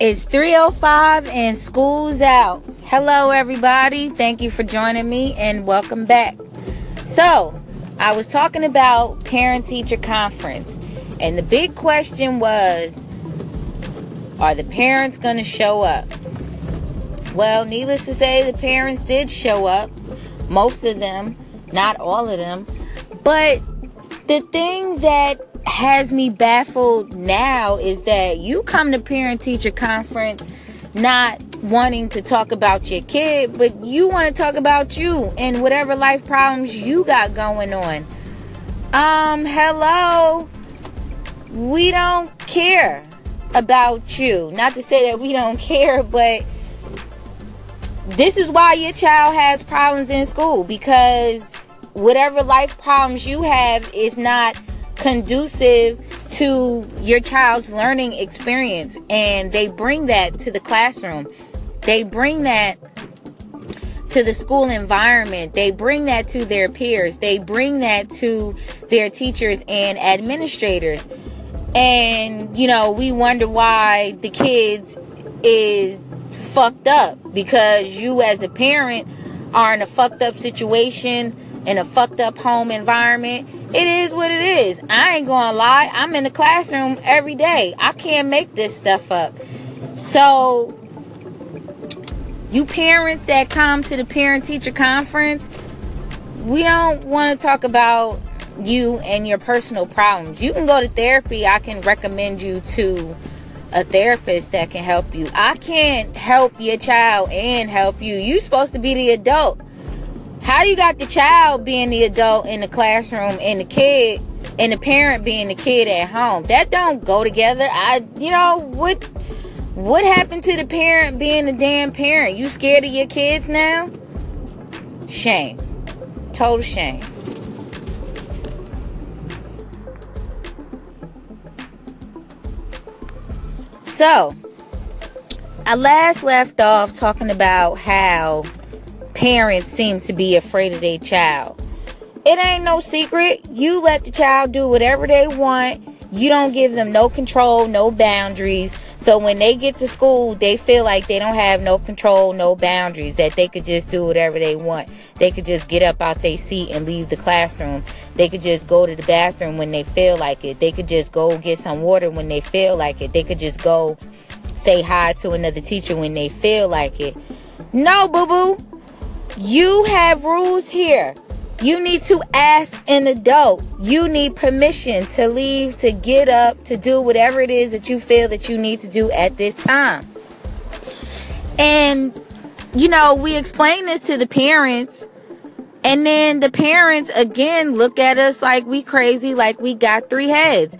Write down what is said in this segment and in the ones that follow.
It's 305 and school's out. Hello, everybody. Thank you for joining me and welcome back. So, I was talking about parent teacher conference, and the big question was Are the parents going to show up? Well, needless to say, the parents did show up. Most of them, not all of them. But the thing that has me baffled now is that you come to parent teacher conference not wanting to talk about your kid, but you want to talk about you and whatever life problems you got going on. Um, hello. We don't care about you. Not to say that we don't care, but this is why your child has problems in school because whatever life problems you have is not conducive to your child's learning experience and they bring that to the classroom. They bring that to the school environment. They bring that to their peers. They bring that to their teachers and administrators. And you know we wonder why the kids is fucked up because you as a parent are in a fucked up situation in a fucked up home environment it is what it is. I ain't gonna lie. I'm in the classroom every day. I can't make this stuff up. So, you parents that come to the parent teacher conference, we don't want to talk about you and your personal problems. You can go to therapy. I can recommend you to a therapist that can help you. I can't help your child and help you. You're supposed to be the adult. How you got the child being the adult in the classroom and the kid and the parent being the kid at home? That don't go together. I you know what what happened to the parent being the damn parent? You scared of your kids now? Shame. Total shame. So, I last left off talking about how parents seem to be afraid of their child. It ain't no secret. You let the child do whatever they want. You don't give them no control, no boundaries. So when they get to school, they feel like they don't have no control, no boundaries, that they could just do whatever they want. They could just get up out their seat and leave the classroom. They could just go to the bathroom when they feel like it. They could just go get some water when they feel like it. They could just go say hi to another teacher when they feel like it. No, boo boo. You have rules here. You need to ask an adult. You need permission to leave, to get up, to do whatever it is that you feel that you need to do at this time. And, you know, we explain this to the parents. And then the parents again look at us like we crazy, like we got three heads.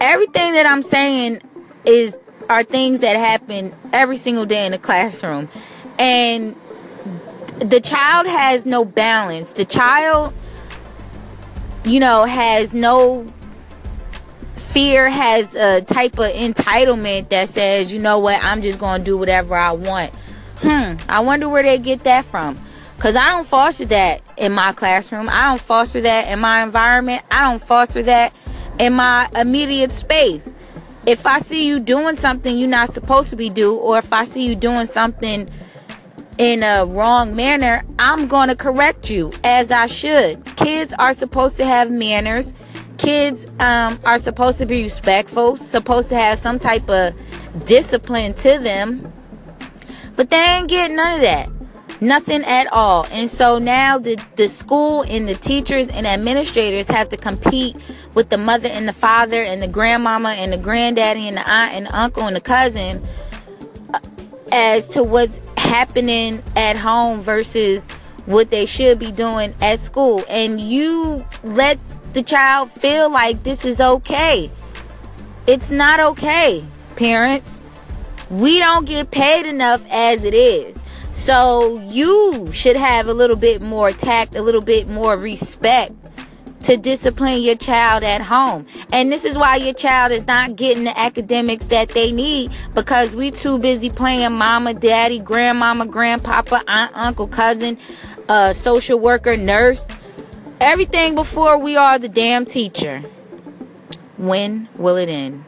Everything that I'm saying is are things that happen every single day in the classroom. And the child has no balance. The child, you know, has no fear, has a type of entitlement that says, you know what, I'm just going to do whatever I want. Hmm, I wonder where they get that from. Because I don't foster that in my classroom. I don't foster that in my environment. I don't foster that in my immediate space. If I see you doing something you're not supposed to be do, or if I see you doing something in a wrong manner, I'm going to correct you as I should. Kids are supposed to have manners. Kids um, are supposed to be respectful, supposed to have some type of discipline to them. But they ain't getting none of that. Nothing at all. And so now the, the school and the teachers and administrators have to compete with the mother and the father and the grandmama and the granddaddy and the aunt and the uncle and the cousin uh, as to what's happening at home versus what they should be doing at school. And you let the child feel like this is okay. It's not okay, parents. We don't get paid enough as it is. So you should have a little bit more tact, a little bit more respect to discipline your child at home. And this is why your child is not getting the academics that they need because we too busy playing mama, daddy, grandmama, grandpapa, aunt, uncle, cousin, uh, social worker, nurse. Everything before we are the damn teacher. When will it end?